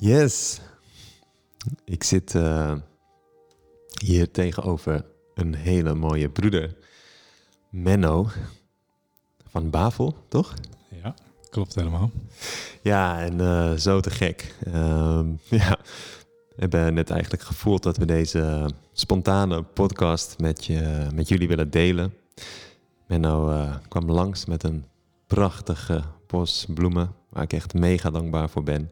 Yes. Ik zit uh, hier tegenover een hele mooie broeder, Menno van Bavel, toch? Ja, klopt helemaal. Ja, en uh, zo te gek. Uh, ja, we hebben net eigenlijk gevoeld dat we deze spontane podcast met, je, met jullie willen delen. Menno uh, kwam langs met een prachtige bos bloemen, waar ik echt mega dankbaar voor ben.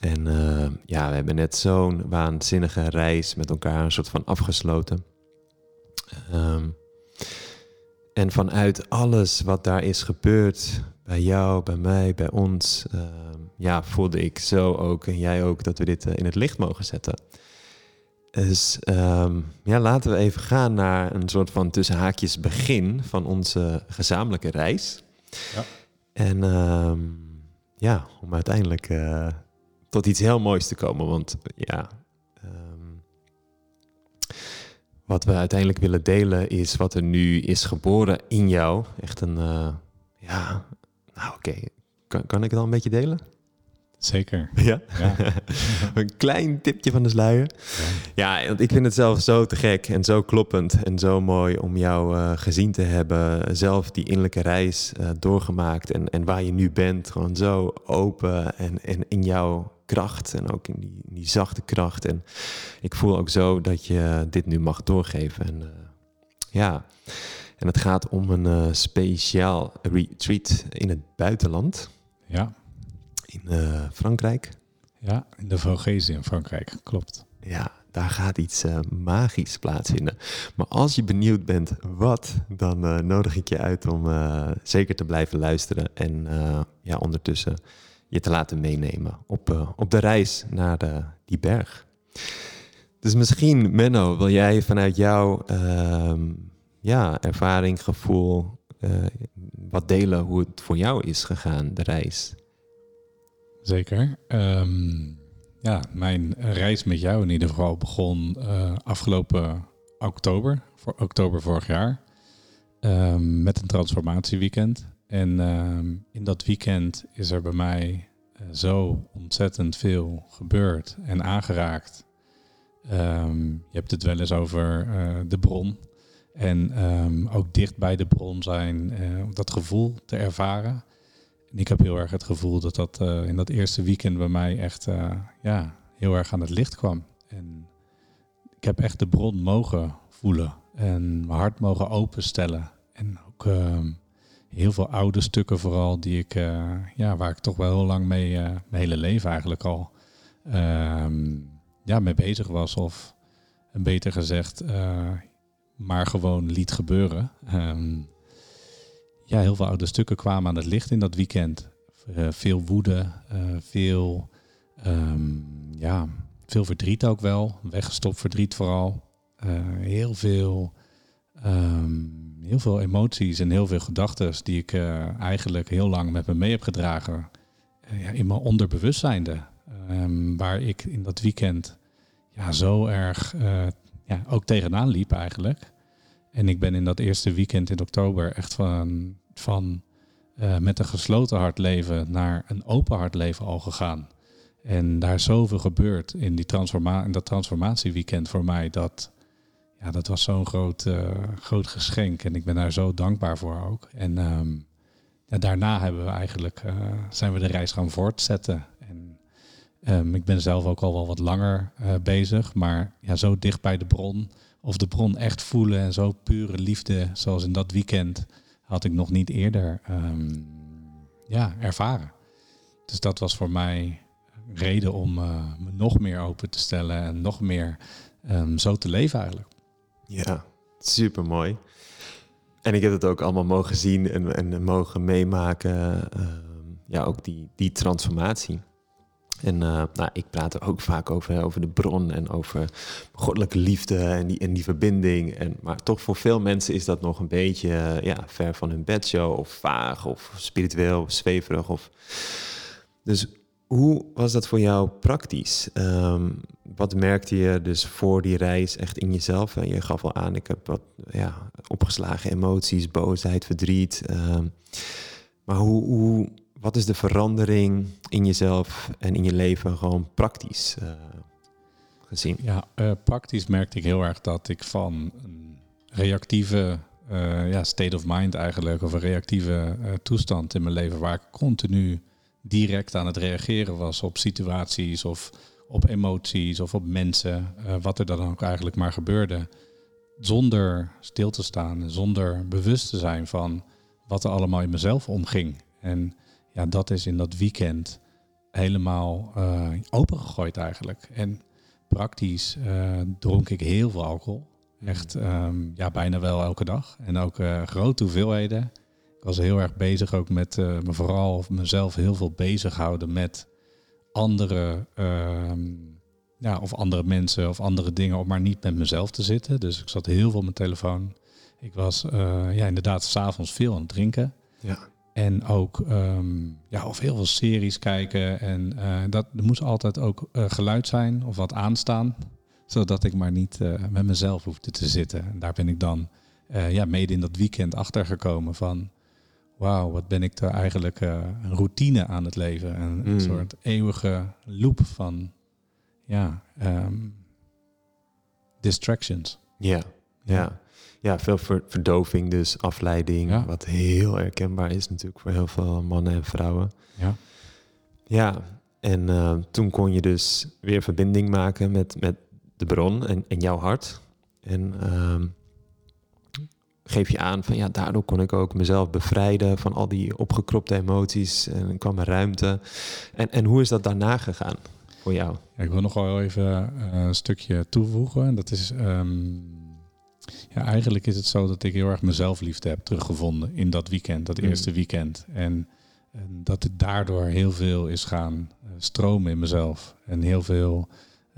En uh, ja, we hebben net zo'n waanzinnige reis met elkaar een soort van afgesloten. Um, en vanuit alles wat daar is gebeurd, bij jou, bij mij, bij ons, uh, ja, voelde ik zo ook en jij ook dat we dit uh, in het licht mogen zetten. Dus um, ja, laten we even gaan naar een soort van tussen haakjes begin van onze gezamenlijke reis. Ja. En um, ja, om uiteindelijk uh, tot iets heel moois te komen. Want ja, um, wat we uiteindelijk willen delen is wat er nu is geboren in jou. Echt een, uh, ja, nou oké, okay. kan, kan ik het al een beetje delen? Zeker. Ja? ja. een klein tipje van de sluier. Ja. ja, want ik vind het zelf zo te gek en zo kloppend en zo mooi om jou uh, gezien te hebben. Zelf die innerlijke reis uh, doorgemaakt en, en waar je nu bent. Gewoon zo open en, en in jouw kracht en ook in die, die zachte kracht. En ik voel ook zo dat je dit nu mag doorgeven. En uh, ja, en het gaat om een uh, speciaal retreat in het buitenland. Ja. In uh, Frankrijk. Ja, in de Vogese in Frankrijk, klopt. Ja, daar gaat iets uh, magisch plaatsvinden. Maar als je benieuwd bent wat, dan uh, nodig ik je uit om uh, zeker te blijven luisteren. En ja, ondertussen je te laten meenemen op, op de reis naar de, die berg. Dus misschien, Menno, wil jij vanuit jouw ja, ervaring, gevoel, wat delen hoe het voor jou is gegaan, de reis? Zeker. Um, ja, mijn reis met jou in ieder geval begon afgelopen oktober, voor oktober vorig jaar, um, met een transformatieweekend. En um, in dat weekend is er bij mij uh, zo ontzettend veel gebeurd en aangeraakt. je hebt het wel eens over uh, de bron. En ook dicht bij de bron zijn, dat gevoel te ervaren. En ik heb heel erg het gevoel dat dat in dat eerste weekend bij mij echt ja, heel erg aan het licht kwam. En ik heb echt de bron mogen voelen en mijn hart mogen openstellen. En ook heel veel oude stukken vooral, die ik, ja, waar ik toch wel heel lang mee, mijn hele leven eigenlijk al ehm, ja, mee bezig was. Of beter gezegd, maar gewoon liet gebeuren. Um, ja, heel veel oude stukken kwamen aan het licht in dat weekend. Veel woede, veel, um, ja, veel verdriet ook wel. Weggestopt verdriet vooral. Heel veel, um, heel veel emoties en heel veel gedachten die ik eigenlijk heel lang met me mee heb gedragen. ja, in mijn onderbewustzijnde. Um, waar ik in dat weekend ja, zo erg ja, ook tegenaan liep eigenlijk. En ik ben in dat eerste weekend in oktober echt van van met een gesloten hart leven naar een open hart leven al gegaan. En daar is zoveel gebeurd in, die transforma in dat transformatieweekend voor mij. Dat, ja, dat was zo'n groot, uh, groot geschenk. En ik ben daar zo dankbaar voor ook. En um, ja, daarna hebben we eigenlijk, uh, zijn we de reis gaan voortzetten. En um, ik ben zelf ook al wel wat langer bezig. Maar ja, zo dicht bij de bron. Of de bron echt voelen en zo pure liefde zoals in dat weekend had ik nog niet eerder um, ja, ervaren. Dus dat was voor mij reden om me nog meer open te stellen en nog meer zo te leven eigenlijk. Ja, super mooi. En ik heb het ook allemaal mogen zien en, en mogen meemaken. Uh, ja, ook die, die transformatie. En uh, nou, ik praat er ook vaak over, over de bron en over goddelijke liefde en die, en die verbinding. En, maar toch voor veel mensen is dat nog een beetje uh, ja, ver van hun bedshow of vaag of spiritueel zweverig. Of... Dus hoe was dat voor jou praktisch? Um, wat merkte je dus voor die reis echt in jezelf? En je gaf al aan, ik heb wat ja, opgeslagen emoties, boosheid, verdriet. Um, maar hoe, hoe wat is de verandering in jezelf en in je leven gewoon praktisch uh, gezien? Ja, uh, praktisch merkte ik heel erg dat ik van een reactieve uh, ja, state of mind eigenlijk, of een reactieve toestand in mijn leven waar ik continu direct aan het reageren was op situaties of op emoties of op mensen, wat er dan ook eigenlijk maar gebeurde, zonder stil te staan, zonder bewust te zijn van wat er allemaal in mezelf omging. En ja, dat is in dat weekend helemaal uh, opengegooid eigenlijk. En praktisch uh, dronk ik heel veel alcohol. Mm. Echt um, ja, bijna wel elke dag. En ook uh, grote hoeveelheden. Ik was heel erg bezig ook met me vooral mezelf heel veel bezighouden met andere, ehm, ja, of andere mensen of andere dingen, om maar niet met mezelf te zitten. Dus ik zat heel veel op mijn telefoon. Ik was ja, inderdaad s'avonds veel aan het drinken. Ja. En ook um, ja, of heel veel series kijken. En uh, dat er moest altijd ook uh, geluid zijn of wat aanstaan. Zodat ik maar niet met mezelf hoefde te zitten. En daar ben ik dan ja, mede in dat weekend achter gekomen van... Wauw, wat ben ik er eigenlijk een routine aan het leven. Een, een mm. soort eeuwige loop van ja, um, distractions. Ja, ja ja, veel verdoving, dus afleiding. Wat heel herkenbaar is natuurlijk voor heel veel mannen en vrouwen. Ja, ja en uh, toen kon je dus weer verbinding maken met, met de bron en, en jouw hart. En uh, geef je aan van ja, daardoor kon ik ook mezelf bevrijden van al die opgekropte emoties. En kwam er ruimte. En, en hoe is dat daarna gegaan voor jou? Ja, ik wil nog wel even uh, een stukje toevoegen. Dat is. Um ja, eigenlijk is het zo dat ik heel erg liefde heb teruggevonden in dat weekend, dat mm. eerste weekend. En, en, dat het daardoor heel veel is gaan eh, stromen in mezelf. En heel veel,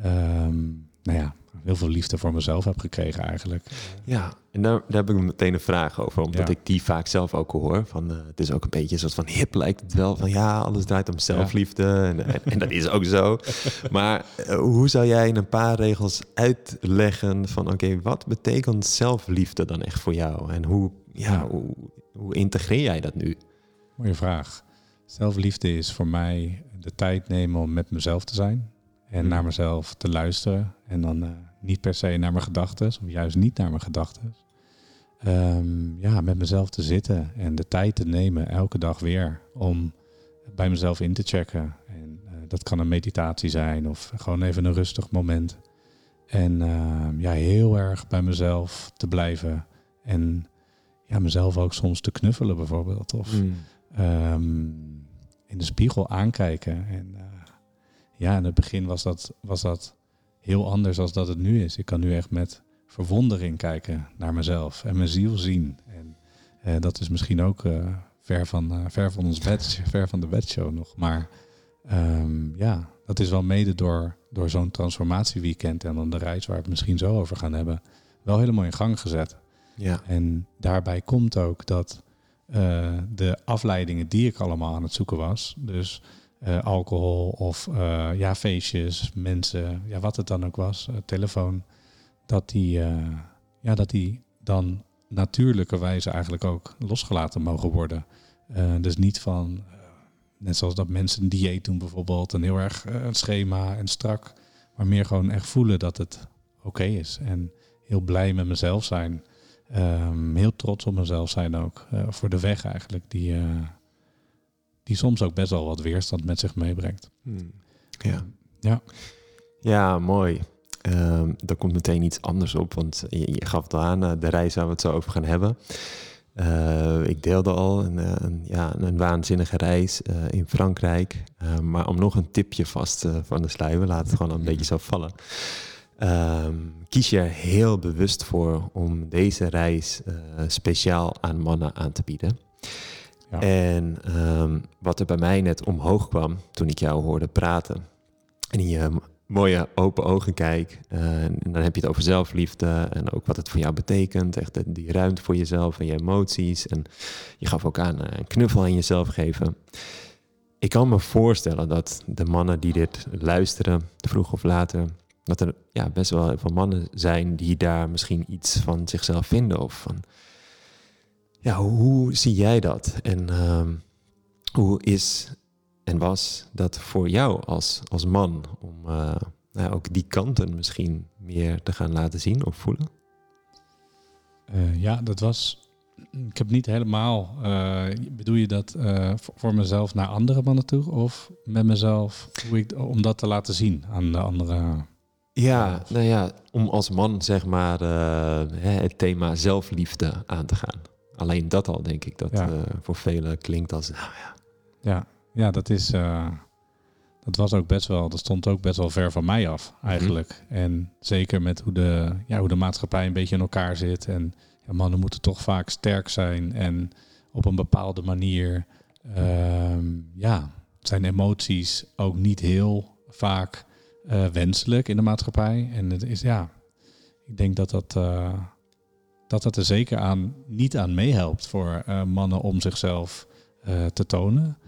um, nou ja, heel veel liefde voor mezelf heb gekregen eigenlijk. Ja, en daar, daar heb ik meteen een vraag over, omdat ik die vaak zelf ook hoor. Van, uh, het is ook een beetje een soort van hip lijkt het wel, van ja, alles draait om zelfliefde. En, en, dat is ook zo. Maar uh, hoe zou jij in een paar regels uitleggen van oké, wat betekent zelfliefde dan echt voor jou? En hoe, ja, Hoe, hoe integreer jij dat nu? Mooie vraag. Zelfliefde is voor mij de tijd nemen om met mezelf te zijn en hmm. naar mezelf te luisteren. En dan uh, niet per se naar mijn gedachten, of juist niet naar mijn gedachten. Um, ja, met mezelf te zitten en de tijd te nemen elke dag weer om bij mezelf in te checken. En uh, dat kan een meditatie zijn of gewoon even een rustig moment. En uh, ja, heel erg bij mezelf te blijven. En ja, mezelf ook soms te knuffelen bijvoorbeeld. Of mm. um, in de spiegel aankijken. En uh, ja, in het begin was dat, was dat heel anders dan dat het nu is. Ik kan nu echt met verwondering kijken naar mezelf en mijn ziel zien. En eh, dat is misschien ook uh, ver, van, uh, ver van ons bed, ver van de bedshow nog. Maar um, ja, dat is wel mede door, door zo'n transformatieweekend en dan de reis waar we het misschien zo over gaan hebben, wel helemaal in gang gezet. Ja. En daarbij komt ook dat de afleidingen die ik allemaal aan het zoeken was, dus uh, alcohol of uh, ja, feestjes, mensen, ja, wat het dan ook was, uh, telefoon, dat die, ja, dat die dan natuurlijkerwijze eigenlijk ook losgelaten mogen worden. dus niet van, net zoals dat mensen een dieet doen bijvoorbeeld, een heel erg een schema en strak, maar meer gewoon echt voelen dat het oké is. En heel blij met mezelf zijn. Um, heel trots op mezelf zijn ook. voor de weg eigenlijk die, die soms ook best wel wat weerstand met zich meebrengt. Hmm. Ja. ja. Ja, mooi. Um, er komt meteen iets anders op, want je, je gaf het aan, uh, de reis waar we het zo over gaan hebben. Uh, ik deelde al een, eh, een, ja, een waanzinnige reis uh, in Frankrijk. maar om nog een tipje vast van de sluier, laat het gewoon een beetje zo vallen. Um, kies je er heel bewust voor om deze reis speciaal aan mannen aan te bieden. En um, wat er bij mij net omhoog kwam toen ik jou hoorde praten. En in je mooie open ogen kijk. Uh, en dan heb je het over zelfliefde en ook wat het voor jou betekent. Echt die ruimte voor jezelf en je emoties. En je gaf ook aan uh, een knuffel aan jezelf geven. Ik kan me voorstellen dat de mannen die dit luisteren, vroeg of later, dat er ja, best wel veel mannen zijn die daar misschien iets van zichzelf vinden. Of van, ja, hoe zie jij dat? En ehm, hoe is en was dat voor jou als, als man om uh, nou, ook die kanten misschien meer te gaan laten zien of voelen? Uh, ja, dat was. Ik heb niet helemaal. Uh, bedoel je dat voor mezelf naar andere mannen toe of met mezelf hoe ik, om dat te laten zien aan de andere? Ja, nou ja, om als man zeg maar het thema zelfliefde aan te gaan. Alleen dat al denk ik dat voor velen klinkt als nou ja. Ja, ja, dat is. Uh, dat was ook best wel. Dat stond ook best wel ver van mij af, mhm. eigenlijk. En zeker met hoe de, ja, hoe de maatschappij een beetje in elkaar zit. En ja, mannen moeten toch vaak sterk zijn. En op een bepaalde manier. Uh, ja, zijn emoties ook niet heel vaak uh, wenselijk in de maatschappij. En het is ja. Ik denk dat dat. Dat dat er zeker aan, niet aan meehelpt voor mannen om zichzelf te tonen.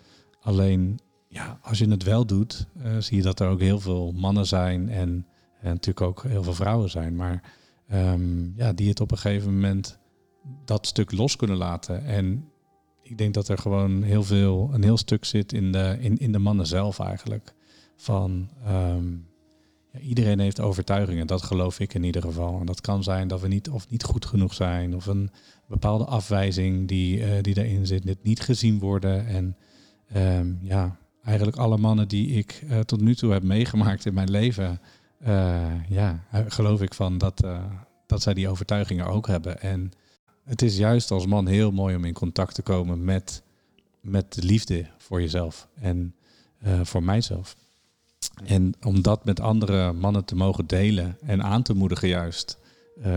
Alleen, ja, als je het wel doet, uh, zie je dat er ook heel veel mannen zijn en, en natuurlijk ook heel veel vrouwen zijn. Maar um, ja, die het op een gegeven moment dat stuk los kunnen laten. En ik denk dat er gewoon heel veel, een heel stuk zit in de, in, in de mannen zelf eigenlijk. Van ja, iedereen heeft overtuigingen, dat geloof ik in ieder geval. En dat kan zijn dat we niet of niet goed genoeg zijn, of een bepaalde afwijzing die, uh, die daarin zit, dit niet gezien worden. En um, ja, eigenlijk alle mannen die ik uh, tot nu toe heb meegemaakt in mijn leven, uh, ja, geloof ik van dat, dat zij die overtuigingen ook hebben. En het is juist als man heel mooi om in contact te komen met, met de liefde voor jezelf en voor mijzelf. En om dat met andere mannen te mogen delen en aan te moedigen juist,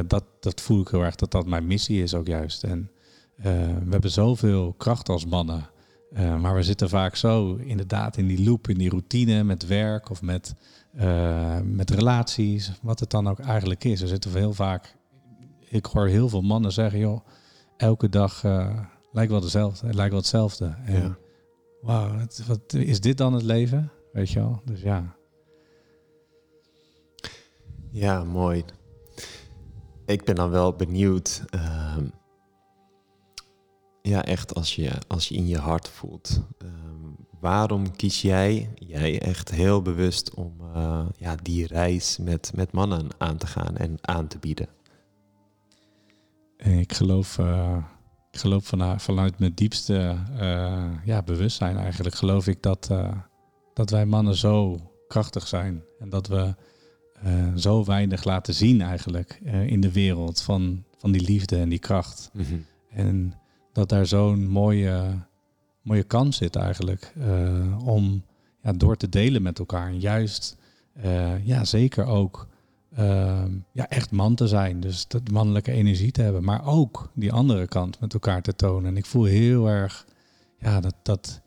dat, dat voel ik heel erg dat dat mijn missie is ook juist. En we hebben zoveel kracht als mannen. Uh, maar we zitten vaak zo inderdaad in die loop, in die routine met werk of met, met relaties, wat het dan ook eigenlijk is. We zitten heel vaak, ik hoor heel veel mannen zeggen, joh, elke dag lijkt wel dezelfde, lijkt wel hetzelfde. En ja. wauw, wat is dit dan het leven? Weet je wel? Dus ja. Ja, mooi. Ik ben dan wel benieuwd. Ehm, ja, echt als je, als je in je hart voelt. Um, waarom kies jij, jij echt heel bewust om uh, ja, die reis met, met mannen aan te gaan en aan te bieden? Ik geloof, uh, ik geloof vanuit, vanuit mijn diepste uh, ja, bewustzijn eigenlijk, geloof ik dat, dat wij mannen zo krachtig zijn. En dat we zo weinig laten zien eigenlijk in de wereld van, van die liefde en die kracht. Mm -hmm. En dat daar zo'n mooie, mooie kans zit eigenlijk uh, om ja, door te delen met elkaar. En juist, ja, zeker ook uh, ja, echt man te zijn. Dus de mannelijke energie te hebben. Maar ook die andere kant met elkaar te tonen. En ik voel heel erg, ja, dat, dat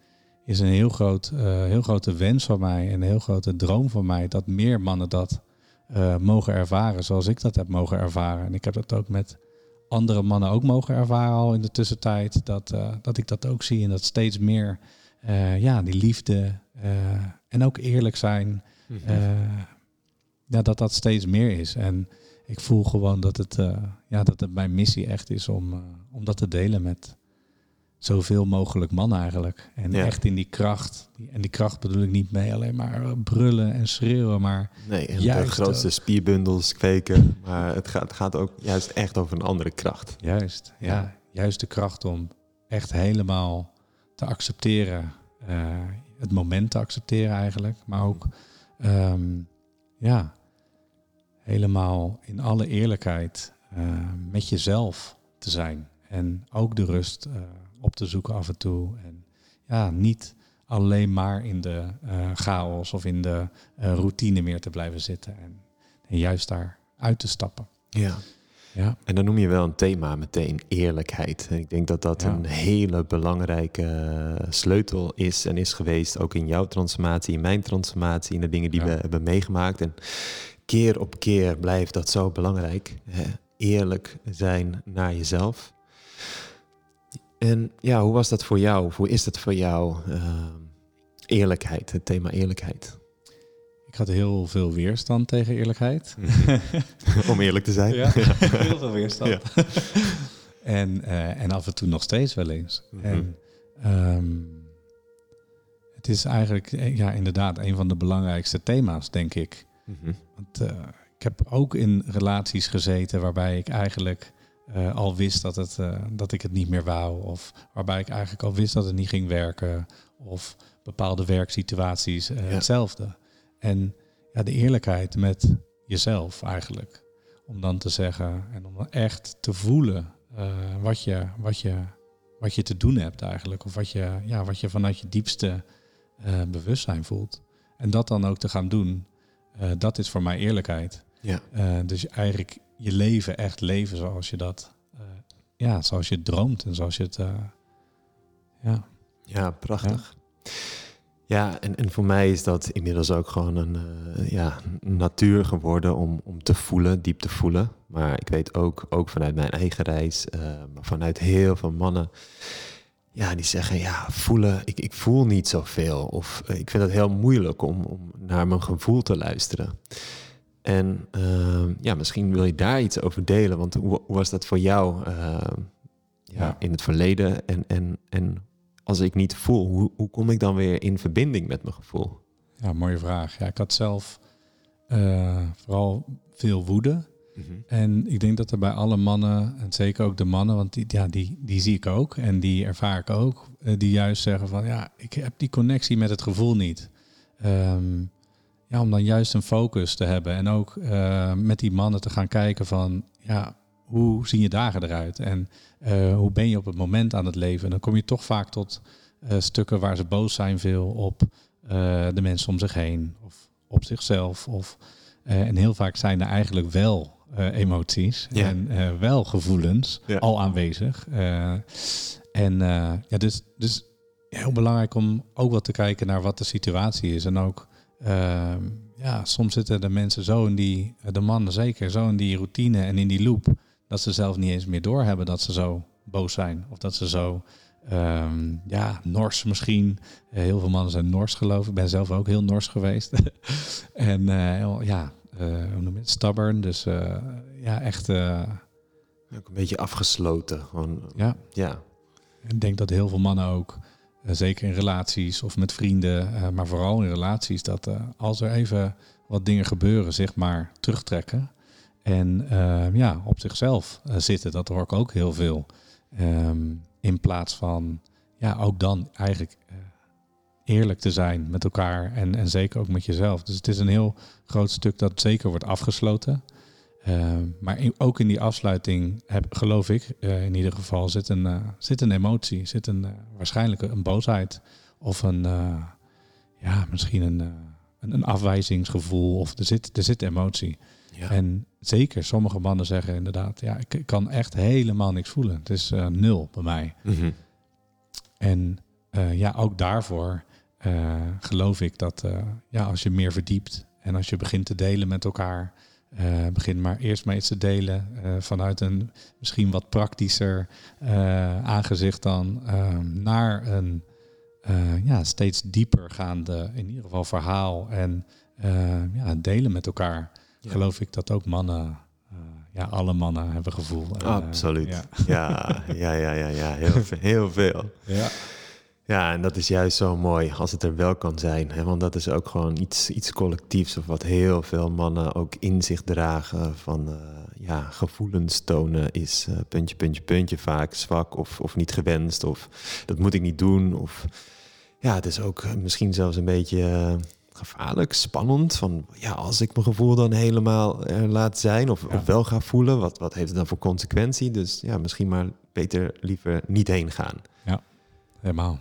is een heel, groot, heel grote wens van mij. En een heel grote droom van mij. Dat meer mannen dat mogen ervaren zoals ik dat heb mogen ervaren. En ik heb dat ook met andere mannen ook mogen ervaren al in de tussentijd. Dat, uh, dat ik dat ook zie en dat steeds meer ja, die liefde en ook eerlijk zijn, mm -hmm. ja, dat dat steeds meer is. En ik voel gewoon dat het, ja, dat het mijn missie echt is om, om dat te delen met, zoveel mogelijk mannen eigenlijk. En echt in die kracht. En die kracht bedoel ik niet mee alleen maar brullen en schreeuwen, maar nee, de grootste spierbundels kweken. Maar het gaat, het gaat ook juist echt over een andere kracht. Juist, ja. Juist de kracht om echt helemaal te accepteren. Uh, het moment te accepteren eigenlijk. Maar ook, um, ja, helemaal in alle eerlijkheid uh, met jezelf te zijn. En ook de rust uh, op te zoeken af en toe. En ja, niet alleen maar in de uh, chaos of in de uh, routine meer te blijven zitten. En, en, juist daar uit te stappen. Ja. Ja. En dan noem je wel een thema meteen eerlijkheid. En ik denk dat dat ja. een hele belangrijke eh, sleutel is en is geweest. Ook in jouw transformatie, in mijn transformatie, in de dingen die ja. we hebben meegemaakt. En keer op keer blijft dat zo belangrijk. Hè? Eerlijk zijn naar jezelf. En ja, hoe was dat voor jou? Hoe is dat voor jou? Uh, eerlijkheid, het thema eerlijkheid. Ik had heel veel weerstand tegen eerlijkheid. Om eerlijk te zijn. Ja, heel veel weerstand. Ja. en, uh, en af en toe nog steeds wel eens. Mm -hmm. En um, het is eigenlijk ja, inderdaad een van de belangrijkste thema's, denk ik. Mhm. Want uh, ik heb ook in relaties gezeten waarbij ik eigenlijk uh, al wist dat, het, uh, dat ik het niet meer wou. Of waarbij ik eigenlijk al wist dat het niet ging werken. Of bepaalde werksituaties uh, ja. hetzelfde. En ja, de eerlijkheid met jezelf eigenlijk. Om dan te zeggen en om echt te voelen wat, je, wat, je, wat je te doen hebt eigenlijk. Of wat je, ja, wat je vanuit je diepste bewustzijn voelt. En dat dan ook te gaan doen. dat is voor mij eerlijkheid. Ja. dus eigenlijk je leven echt leven zoals je dat, uh, ja, zoals je droomt en zoals je het, uh, ja. Ja, prachtig. Ja. en, en voor mij is dat inmiddels ook gewoon een uh, ja, natuur geworden om, om te voelen, diep te voelen. Maar ik weet ook, ook vanuit mijn eigen reis, maar vanuit heel veel mannen, ja, die zeggen, ja, voelen, ik, ik voel niet zoveel. Of ik vind het heel moeilijk om, om naar mijn gevoel te luisteren. En uh, ja, misschien wil je daar iets over delen. Want hoe, hoe was dat voor jou uh, ja, ja, in het verleden? En, en, en als ik niet voel, hoe, hoe kom ik dan weer in verbinding met mijn gevoel? Ja, mooie vraag. Ja, ik had zelf uh, vooral veel woede. Mm -hmm. En ik denk dat er bij alle mannen, en zeker ook de mannen, want die, ja, die, die zie ik ook en die ervaar ik ook, die juist zeggen van ja, ik heb die connectie met het gevoel niet. Um, ja, om dan juist een focus te hebben en ook uh, met die mannen te gaan kijken van, ja, hoe zien je dagen eruit en uh, hoe ben je op het moment aan het leven? En dan kom je toch vaak tot uh, stukken waar ze boos zijn veel op de mensen om zich heen of op zichzelf. Of, en heel vaak zijn er eigenlijk wel emoties ja. en wel gevoelens ja. al aanwezig. en ja, dus, dus heel belangrijk om ook wat te kijken naar wat de situatie is en ook uh, ja, soms zitten de mensen zo in die, de mannen zeker, zo in die routine en in die loop, dat ze zelf niet eens meer doorhebben dat ze zo boos zijn. Of dat ze zo, um, ja, nors misschien. heel veel mannen zijn nors geloof ik. Ik ben zelf ook heel nors geweest. en uh, ja, uh, hoe noem je het? Stubborn. Dus ja, echt... ook een beetje afgesloten. Gewoon, ja. ja. Ik denk dat heel veel mannen ook zeker in relaties of met vrienden, uh, maar vooral in relaties, dat uh, als er even wat dingen gebeuren, zich maar terugtrekken. En ja, op zichzelf zitten, dat hoor ik ook heel veel. Um, in plaats van, ja, ook dan eigenlijk eerlijk te zijn met elkaar en, en zeker ook met jezelf. Dus het is een heel groot stuk dat zeker wordt afgesloten. Uh, maar in, ook in die afsluiting heb, geloof ik, uh, in ieder geval zit een, uh, zit een emotie, zit een, waarschijnlijk een boosheid of een, ja, misschien een, een, een, afwijzingsgevoel of er zit, er zit emotie. Ja. En zeker, sommige mannen zeggen inderdaad, ja, ik, ik kan echt helemaal niks voelen. Het is nul bij mij. Mm -hmm. En ja, ook daarvoor geloof ik dat ja, als je meer verdiept en als je begint te delen met elkaar uh, begin maar eerst maar iets te delen uh, vanuit een misschien wat praktischer uh, aangezicht dan naar een ja, steeds dieper gaande, in ieder geval verhaal en ja, delen met elkaar. Ja. Geloof ik dat ook mannen, ja, alle mannen hebben gevoel. Absoluut. Ja. ja, ja, ja, ja, ja, heel, heel veel. Ja. Ja, en dat is juist zo mooi als het er wel kan zijn. Hè? Want dat is ook gewoon iets, iets collectiefs of wat heel veel mannen ook in zich dragen. Van uh, ja, gevoelens tonen is uh, puntje, puntje, puntje vaak zwak of, of niet gewenst. Of dat moet ik niet doen. Of ja, het is ook misschien zelfs een beetje uh, gevaarlijk, spannend. Van ja, als ik mijn gevoel dan helemaal laat zijn of, ja. of wel ga voelen, wat, wat heeft het dan voor consequentie? Dus ja, misschien maar beter liever niet heen gaan. Ja, helemaal.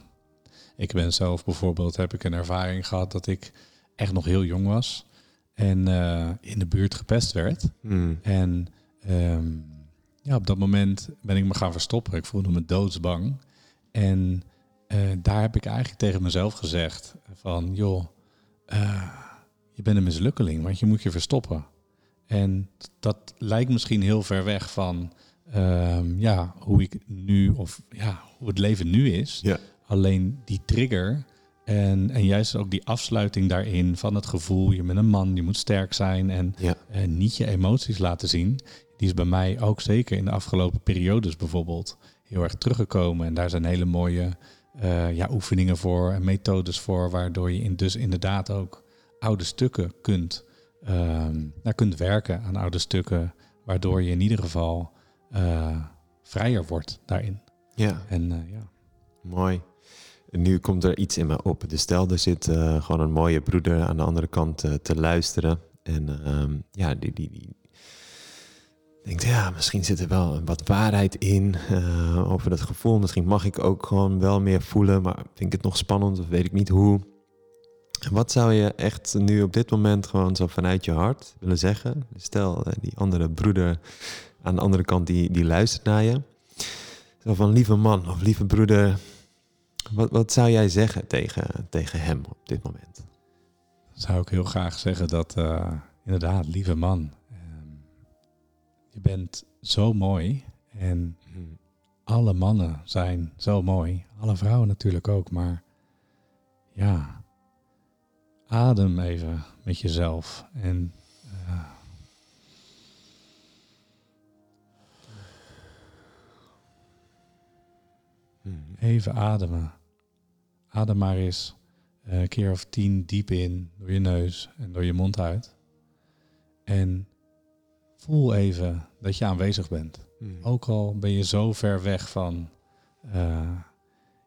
Ik ben zelf bijvoorbeeld, heb ik een ervaring gehad dat ik echt nog heel jong was en uh, in de buurt gepest werd. Hmm. En um, ja, op dat moment ben ik me gaan verstoppen. Ik voelde me doodsbang. En uh, daar heb ik eigenlijk tegen mezelf gezegd van, joh, uh, je bent een mislukkeling, want je moet je verstoppen. En dat lijkt misschien heel ver weg van um, ja, hoe ik nu, of ja, hoe het leven nu is. Ja. Alleen die trigger en, en juist ook die afsluiting daarin van het gevoel, je bent een man, je moet sterk zijn en, ja. en niet je emoties laten zien. Die is bij mij ook zeker in de afgelopen periodes bijvoorbeeld heel erg teruggekomen. En daar zijn hele mooie eh, ja, oefeningen voor en methodes voor, waardoor je in, dus inderdaad ook oude stukken kunt, ehm, nou, kunt werken aan oude stukken, waardoor je in ieder geval eh, vrijer wordt daarin. Ja. En eh, ja. Mooi. Nu komt er iets in me op. Dus stel, er zit uh, gewoon een mooie broeder aan de andere kant uh, te luisteren. En um, ja, die, die, die denkt, ja, misschien zit er wel wat waarheid in uh, over dat gevoel. Misschien mag ik ook gewoon wel meer voelen, maar vind ik het nog spannend of weet ik niet hoe. En wat zou je echt nu op dit moment gewoon zo vanuit je hart willen zeggen? Stel, die andere broeder aan de andere kant die, die luistert naar je. Zo van, lieve man of lieve broeder, wat, wat zou jij zeggen tegen, tegen hem op dit moment? Zou ik heel graag zeggen dat, uh, inderdaad, lieve man, uh, je bent zo mooi en Hmm. alle mannen zijn zo mooi. Alle vrouwen natuurlijk ook, maar ja, adem even met jezelf en uh, even ademen. Adem maar eens een keer of tien diep in door je neus en door je mond uit. En voel even dat je aanwezig bent. Hmm. Ook al ben je zo ver weg van uh,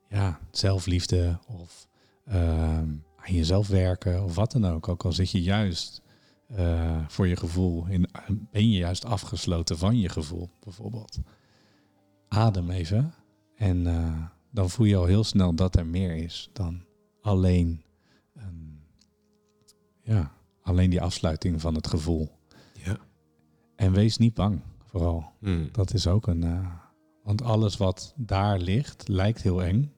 ja, zelfliefde of uh, aan jezelf werken of wat dan ook. Ook al zit je juist uh, voor je gevoel, in, ben je juist afgesloten van je gevoel bijvoorbeeld. Adem even en dan voel je al heel snel dat er meer is dan alleen, um, ja, alleen die afsluiting van het gevoel. Ja. En wees niet bang, vooral. Hmm. Dat is ook een. Uh, want alles wat daar ligt, lijkt heel eng,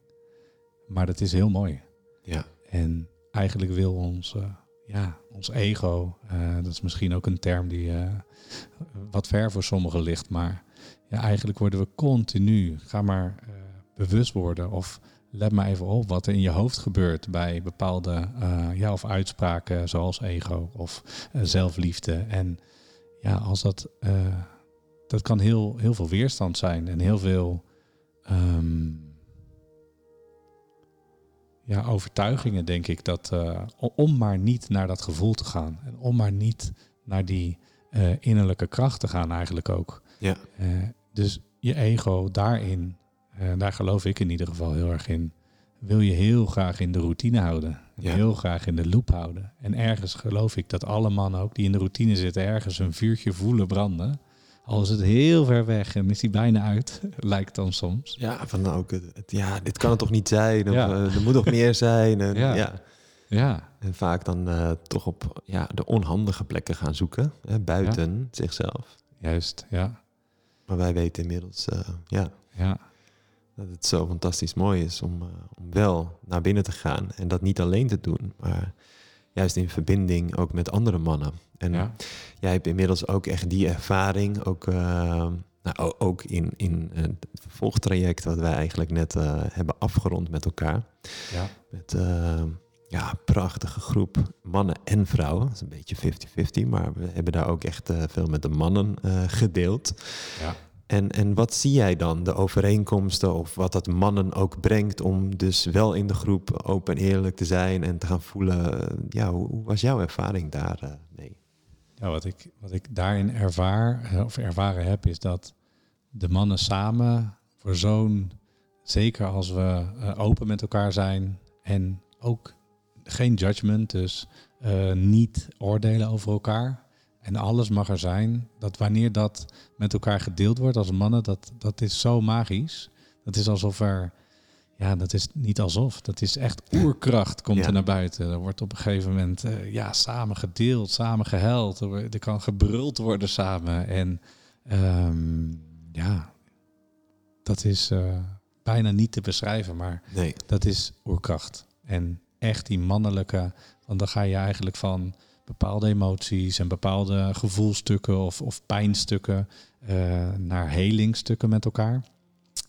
maar dat is heel mooi. Ja. En eigenlijk wil ons, uh, ja, ons ego, uh, dat is misschien ook een term die wat ver voor sommigen ligt, maar ja, eigenlijk worden we continu, ga maar bewust worden of let maar even op wat er in je hoofd gebeurt bij bepaalde uh, ja, of uitspraken zoals ego of uh, zelfliefde. En ja, als dat, uh, dat kan heel, heel veel weerstand zijn en heel veel um, ja, overtuigingen, denk ik, dat om maar niet naar dat gevoel te gaan en om maar niet naar die innerlijke kracht te gaan, eigenlijk ook. Ja. dus je ego daarin uh, daar geloof ik in ieder geval heel erg in. Wil je heel graag in de routine houden. Ja. Heel graag in de loop houden. En ergens geloof ik dat alle mannen ook die in de routine zitten, ergens een vuurtje voelen branden. Al is het heel ver weg en is die bijna uit, lijkt dan soms. Ja, van ook, het, ja, dit kan het toch niet zijn? Of, Ja. uh, er moet nog meer zijn. En, Ja. ja. Ja, en vaak dan uh, toch op ja, de onhandige plekken gaan zoeken, hè, buiten zichzelf. juist. Ja, Maar wij weten inmiddels uh, ja, ja, dat het zo fantastisch mooi is om, uh, om wel naar binnen te gaan. En dat niet alleen te doen, maar juist in verbinding ook met andere mannen. En ja. jij hebt inmiddels ook echt die ervaring, ook, uh, nou, ook in, in het vervolgtraject wat wij eigenlijk net uh, hebben afgerond met elkaar. ja. Met uh, ja, een prachtige groep mannen en vrouwen. Dat is een beetje 50-50, maar we hebben daar ook echt veel met de mannen gedeeld. ja. En, en wat zie jij dan, de overeenkomsten of wat dat mannen ook brengt om dus wel in de groep open en eerlijk te zijn en te gaan voelen? Ja, hoe, was jouw ervaring daar uh, mee? Ja, wat ik, wat ik daarin ervaar, uh, of ervaren heb, is dat de mannen samen voor zo'n, zeker als we open met elkaar zijn en ook geen judgment, dus niet oordelen over elkaar. En alles mag er zijn. Dat wanneer dat met elkaar gedeeld wordt als mannen, dat, dat is zo magisch. Dat is alsof er, ja, dat is niet alsof. Dat is echt oerkracht komt Ja. er naar buiten. Er wordt op een gegeven moment, uh, ja, samen gedeeld, samen gehuild. Er, er kan gebruld worden samen. En um, ja, dat is uh, bijna niet te beschrijven, maar Nee. dat is oerkracht. En echt die mannelijke, want dan ga je eigenlijk van bepaalde emoties en bepaalde gevoelstukken of, of pijnstukken uh, naar helingstukken met elkaar.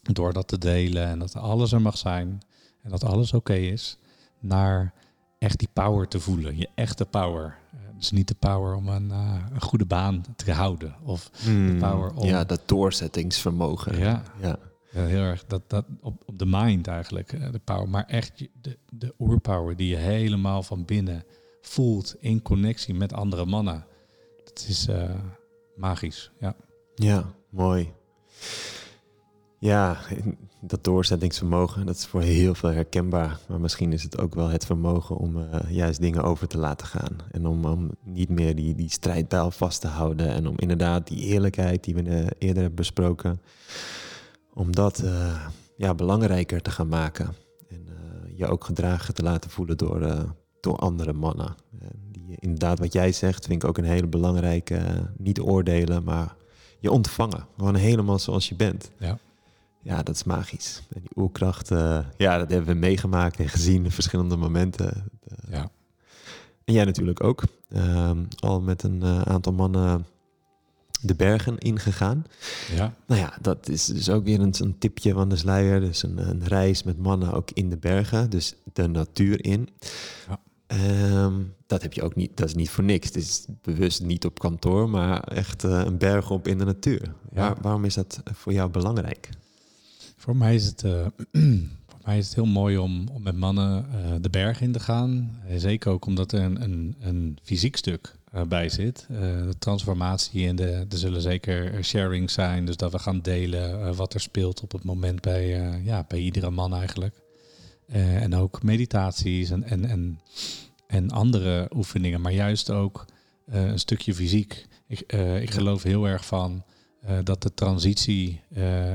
Door dat te delen en dat alles er mag zijn en dat alles oké okay is, naar echt die power te voelen, je echte power. Uh, dus niet de power om een, uh, een goede baan te houden of Hmm, de power om... Ja, dat doorzettingsvermogen. Ja. ja. Ja, heel erg dat, dat op, op de mind eigenlijk, eh, de power. Maar echt de, de oerpower die je helemaal van binnen voelt in connectie met andere mannen. Dat is eh, magisch, ja. Ja, mooi. Ja, dat doorzettingsvermogen, dat is voor heel veel herkenbaar. Maar misschien is het ook wel het vermogen om eh, juist dingen over te laten gaan. En om, om niet meer die, die vast te houden. En om inderdaad die eerlijkheid die we eh, eerder hebben besproken, om dat ja, belangrijker te gaan maken. En je ook gedragen te laten voelen door, door andere mannen. Eh, die, inderdaad, wat jij zegt, vind ik ook een hele belangrijke, eh, niet oordelen, maar je ontvangen. Gewoon helemaal zoals je bent. Ja. Ja, dat is magisch. En die oerkracht, eh, ja, dat hebben we meegemaakt en gezien in verschillende momenten. Eh, ja. En jij natuurlijk ook. Ehm, al met een eh, aantal mannen de bergen ingegaan. ja. Nou ja, dat is dus ook weer een, een tipje van de sluier. Dus een, een reis met mannen ook in de bergen. Dus de natuur in. Ja. Ehm, dat heb je ook niet, dat is niet voor niks. Het is bewust niet op kantoor, maar echt eh, een berg op in de natuur. Ja. Waar, waarom is dat voor jou belangrijk? Voor mij is het, eh, voor mij is het heel mooi om, om met mannen eh, de berg in te gaan. Zeker ook omdat er een, een, een fysiek stuk bij zit. De transformatie en de, er zullen zeker sharings zijn. Dus dat we gaan delen wat er speelt op het moment bij, ja, bij iedere man eigenlijk. Eh, en ook meditaties en, en, en, en andere oefeningen. Maar juist ook eh, een stukje fysiek. Ik, eh, ik geloof heel erg van dat de transitie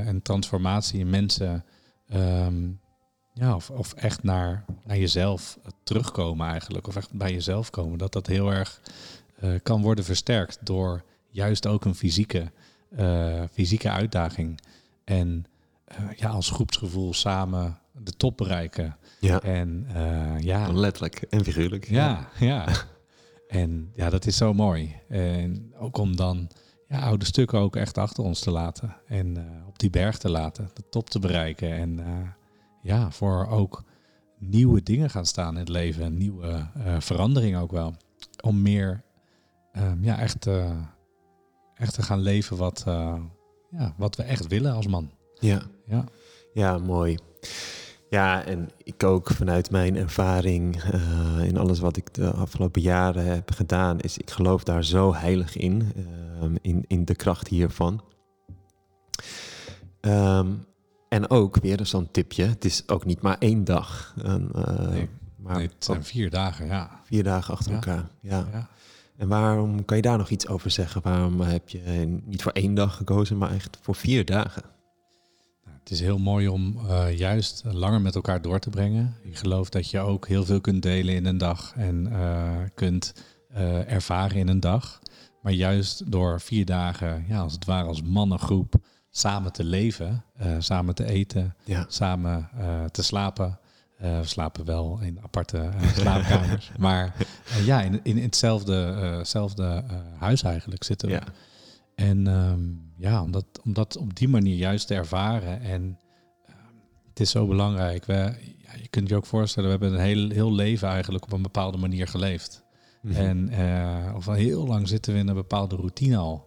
en transformatie in mensen, ehm, ja, of, of echt naar, naar jezelf terugkomen eigenlijk, of echt bij jezelf komen, dat dat heel erg kan worden versterkt door juist ook een fysieke, fysieke uitdaging. En ja, als groepsgevoel samen de top bereiken. Ja, En eh, ja, letterlijk en figuurlijk. ja, ja. En ja, dat is zo mooi. En ook om dan ja, oude stukken ook echt achter ons te laten. En eh, op die berg te laten, de top te bereiken. En eh, ja, voor ook nieuwe dingen gaan staan in het leven. Nieuwe eh, verandering ook wel. Om meer, ehm, ja, echt, eh, echt te gaan leven wat, eh, ja, wat we echt willen als man. ja. Ja, Ja, mooi. Ja, en ik ook vanuit mijn ervaring eh, in alles wat ik de afgelopen jaren heb gedaan, is ik geloof daar zo heilig in, ehm, in, in de kracht hiervan. Ehm, en ook weer zo'n tipje, het is ook niet maar één dag, en, eh, Nee, maar nee, het zijn vier dagen, ja. vier dagen achter Ja. elkaar. Ja. ja. En waarom kan je daar nog iets over zeggen? Waarom heb je niet voor één dag gekozen, maar echt voor vier dagen? Het is heel mooi om eh, juist langer met elkaar door te brengen. Ik geloof dat je ook heel veel kunt delen in een dag en eh, kunt eh, ervaren in een dag. Maar juist door vier dagen, ja, als het ware als mannengroep, samen te leven, samen te eten, Ja, samen te slapen. We slapen wel in aparte slaapkamers. maar ja, in, in hetzelfde, hetzelfde huis eigenlijk zitten we. ja, En ehm, ja, om dat, om dat op die manier juist te ervaren. En ehm, het is zo belangrijk. We, ja, je kunt je ook voorstellen, we hebben een heel, heel leven eigenlijk op een bepaalde manier geleefd. Mhm. En eh, of al heel lang zitten we in een bepaalde routine al.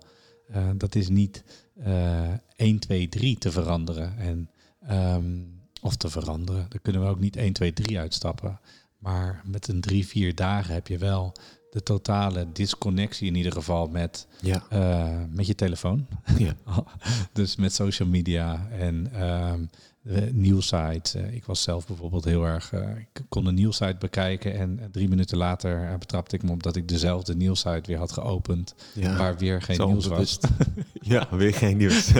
Eh, dat is niet eh 1, 2, 3 te veranderen. En, ehm, of te veranderen. Daar kunnen we ook niet 1, 2, 3 uitstappen. Maar met een drie, vier dagen heb je wel de totale disconnectie in ieder geval met ja, eh, met je telefoon. ja. dus met social media en ehm de nieuwsites. Eh, ik was zelf bijvoorbeeld heel erg... eh, ik kon een nieuwsite bekijken en drie minuten later betrapte ik me op dat ik dezelfde nieuwsite weer had geopend. ja. Waar weer geen Zo nieuws was. ja, weer geen nieuws.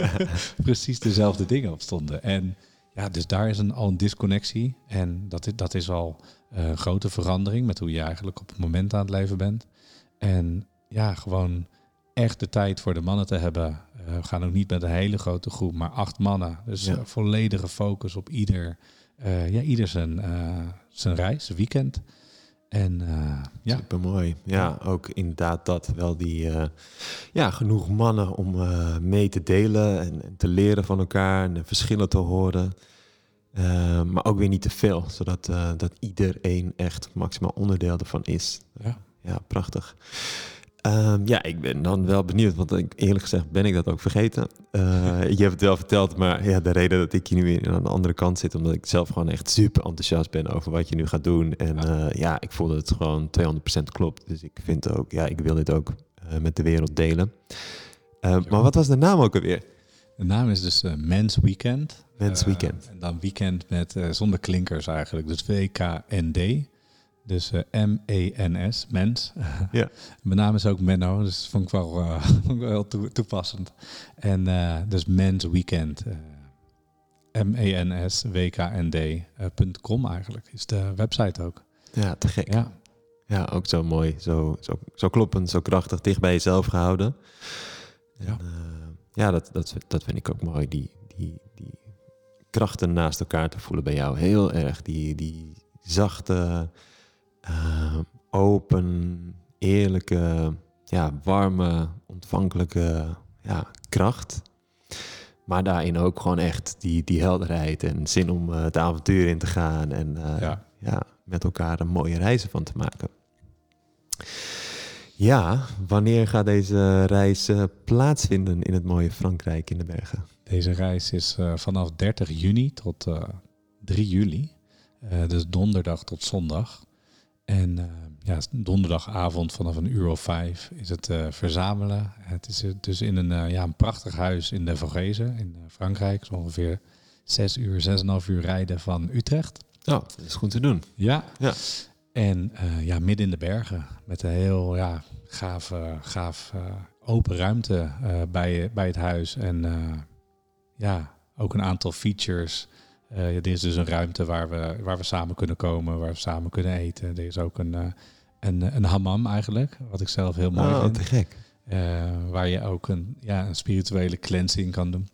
Precies dezelfde dingen op stonden. En ja, dus daar is een, al een disconnectie. En dat dat is al een grote verandering met hoe je eigenlijk op het moment aan het leven bent. En ja, gewoon echt de tijd voor de mannen te hebben. Eh, we gaan ook niet met een hele grote groep, maar acht mannen. Dus Ja. eh, volledige focus op ieder, ja, ieder zijn, zijn reis, zijn weekend. En ja, Super mooi. Ja, ook inderdaad dat. Wel die, ja, genoeg mannen om mee te delen en, en te leren van elkaar en de verschillen te horen. Eh, maar ook weer niet te veel, zodat dat iedereen echt maximaal onderdeel ervan is. ja. Ja, prachtig. Ehm, ja, ik ben dan wel benieuwd, want ik, eerlijk gezegd ben ik dat ook vergeten. Uh, je hebt het wel verteld, maar ja, de reden dat ik hier nu weer aan de andere kant zit, omdat ik zelf gewoon echt super enthousiast ben over wat je nu gaat doen. En ja, uh, ja ik voel dat het gewoon 200% klopt. Dus ik vind ook, ja, ik wil dit ook uh, met de wereld delen. maar wat was de naam ook alweer? De naam is dus Men's Weekend. Men's Weekend. en dan weekend met zonder klinkers eigenlijk, dus W-K-N-D. Dus uh, M-E-N-S, mens. Ja. Mijn naam is ook Menno, dus dat vond ik wel, uh, vond ik wel heel toe, toepassend. En uh, dus Men's Weekend. M-E-N-S, W-K-N-D.com eigenlijk, is de website ook. Ja, te gek. Ja, ja ook zo mooi, zo, zo, zo kloppend, zo krachtig, dicht bij jezelf gehouden. En, ja, dat, dat, dat vind ik ook mooi, die, die, die krachten naast elkaar te voelen bij jou. Heel erg, die, die zachte uh, open, eerlijke, ja, warme, ontvankelijke ja, kracht. Maar daarin ook gewoon echt die, die helderheid en zin om uh, het avontuur in te gaan en uh, ja. ja. met elkaar een mooie reizen van te maken. Ja, wanneer gaat deze reis plaatsvinden in het mooie Frankrijk in de bergen? Deze reis is vanaf 30 juni tot 3 juli. dus donderdag tot zondag. En uh, ja, donderdagavond vanaf een uur of vijf is het uh, verzamelen. Het is dus in een, uh, ja, een prachtig huis in de Vogezen in Frankrijk. Zo ongeveer zes uur, zes en half uur rijden van Utrecht. Oh, dat is goed te doen. Ja. ja. En ja, midden in de bergen met een heel ja, gaaf, gaaf open ruimte bij, bij het huis. En ja, ook een aantal features uh, dit is dus een ruimte waar we, waar we samen kunnen komen, waar we samen kunnen eten. Er is ook een, een, een hammam eigenlijk, wat ik zelf heel mooi oh, vind. te gek. Waar je ook een, ja, een spirituele cleansing kan doen.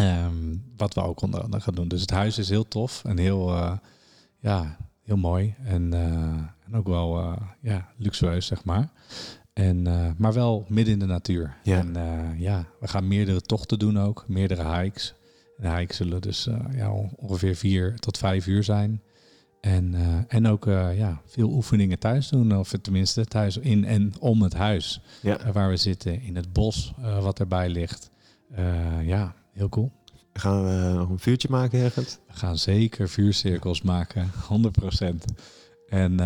Um, wat we ook onder andere gaan doen. Dus het huis is heel tof en heel, ja, heel mooi. En, en ook wel ja, luxueus, zeg maar. En, maar wel midden in de natuur. Ja. En ja, we gaan meerdere tochten doen ook, meerdere hikes. De hikes zullen dus uh, ja, ongeveer vier tot vijf uur zijn. En, en ook ja, veel oefeningen thuis doen, of tenminste thuis in en om het huis ja. waar we zitten, in het bos wat erbij ligt. ja, heel cool. Gaan we nog een vuurtje maken ergens? We gaan zeker vuurcirkels maken, 100%. En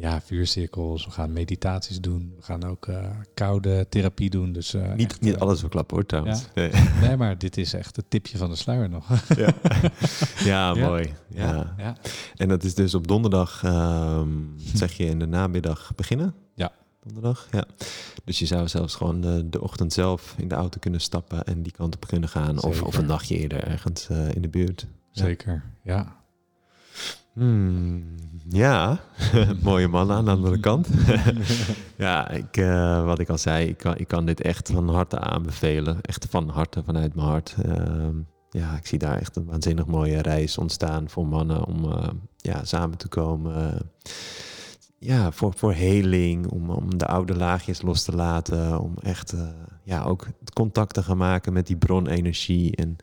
ja, vuurcirkels, we gaan meditaties doen. We gaan ook uh, koude therapie doen. Dus, uh, niet, echt, niet alles verklappen hoor trouwens. Ja. Nee. nee. maar dit is echt het tipje van de sluier nog. ja. ja, mooi. Ja. Ja. ja. En dat is dus op donderdag, um, zeg je in de namiddag beginnen? Donderdag, ja. Dus je zou zelfs gewoon de, de ochtend zelf in de auto kunnen stappen en die kant op kunnen gaan. Of, of, een nachtje eerder ergens in de buurt. Zeker, ja. Hmm, ja, mooie man aan de andere kant. ja, ik, uh, wat ik al zei, ik kan, ik kan dit echt van harte aanbevelen. Echt van harte, vanuit mijn hart. Uh, ja, ik zie daar echt een waanzinnig mooie reis ontstaan voor mannen om uh, ja, samen te komen. Ja, voor, voor heling, om, om de oude laagjes los te laten. Om echt ja, ook contact te gaan maken met die bronenergie. En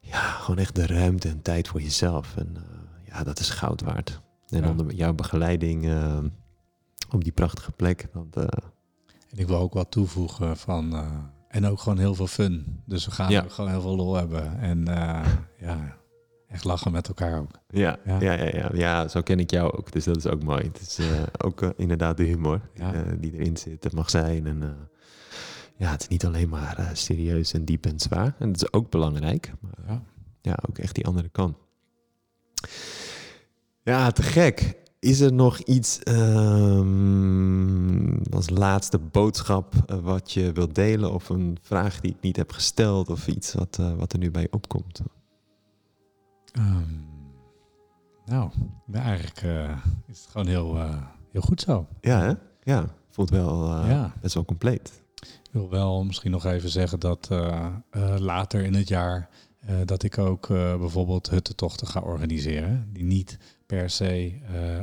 ja, gewoon echt de ruimte en tijd voor jezelf. En ja, dat is goud waard. En Ja. onder jouw begeleiding uh, op die prachtige plek. En ik wil ook wat toevoegen van... En ook gewoon heel veel fun. Dus we gaan Ja. gewoon heel veel lol hebben. En ja, echt lachen met elkaar ook. ja, ja. Ja. Ja, ja, ja, zo ken ik jou ook. Dus dat is ook mooi. Het is uh, ook uh, inderdaad de humor Ja. uh, die erin zit. Het mag zijn. En ja, het is niet alleen maar serieus en diep en zwaar. En dat is ook belangrijk. Maar Ja. ja, ook echt die andere kant. Ja, te gek. Is er nog iets ehm, als laatste boodschap eh, wat je wilt delen? Of een vraag die ik niet heb gesteld? Of iets wat, eh, wat er nu bij je opkomt? Ehm, nou, eigenlijk eh, is het gewoon heel, eh, heel goed zo. Ja, hè? Ja, voelt wel eh, Ja. best wel compleet. Ik wil wel misschien nog even zeggen dat later in het jaar dat ik ook bijvoorbeeld huttentochten ga organiseren. Die niet per se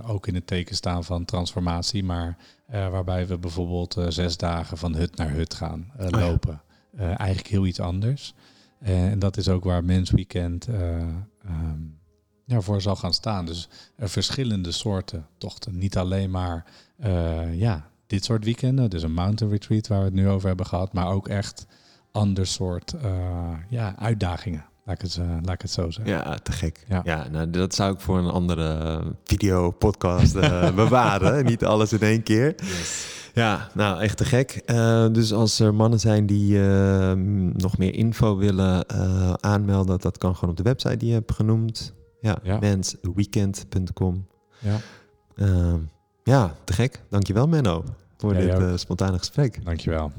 ook in het teken staan van transformatie, maar waarbij we bijvoorbeeld zes dagen van hut naar hut gaan ja. lopen. Eigenlijk heel iets anders. Eh, en dat is ook waar Mens Weekend eh, ehm, ja, voor zal gaan staan. Dus er verschillende soorten tochten. Niet alleen maar eh, ja, dit soort weekenden, dus een mountain retreat waar we het nu over hebben gehad, maar ook echt ander soort uh, ja, uitdagingen. Laat ik, het, uh, laat ik het zo zeggen. Ja, te gek. Ja, ja nou, dat zou ik voor een andere video podcast uh, bewaren. Niet alles in één keer. Yes. Ja, nou echt te gek. Uh, dus als er mannen zijn die uh, nog meer info willen uh, aanmelden, dat kan gewoon op de website die je hebt genoemd. Ja, ja. mensweekend.com. Ja. ja, te gek. Dankjewel Menno voor ja, dit spontane gesprek. Dankjewel.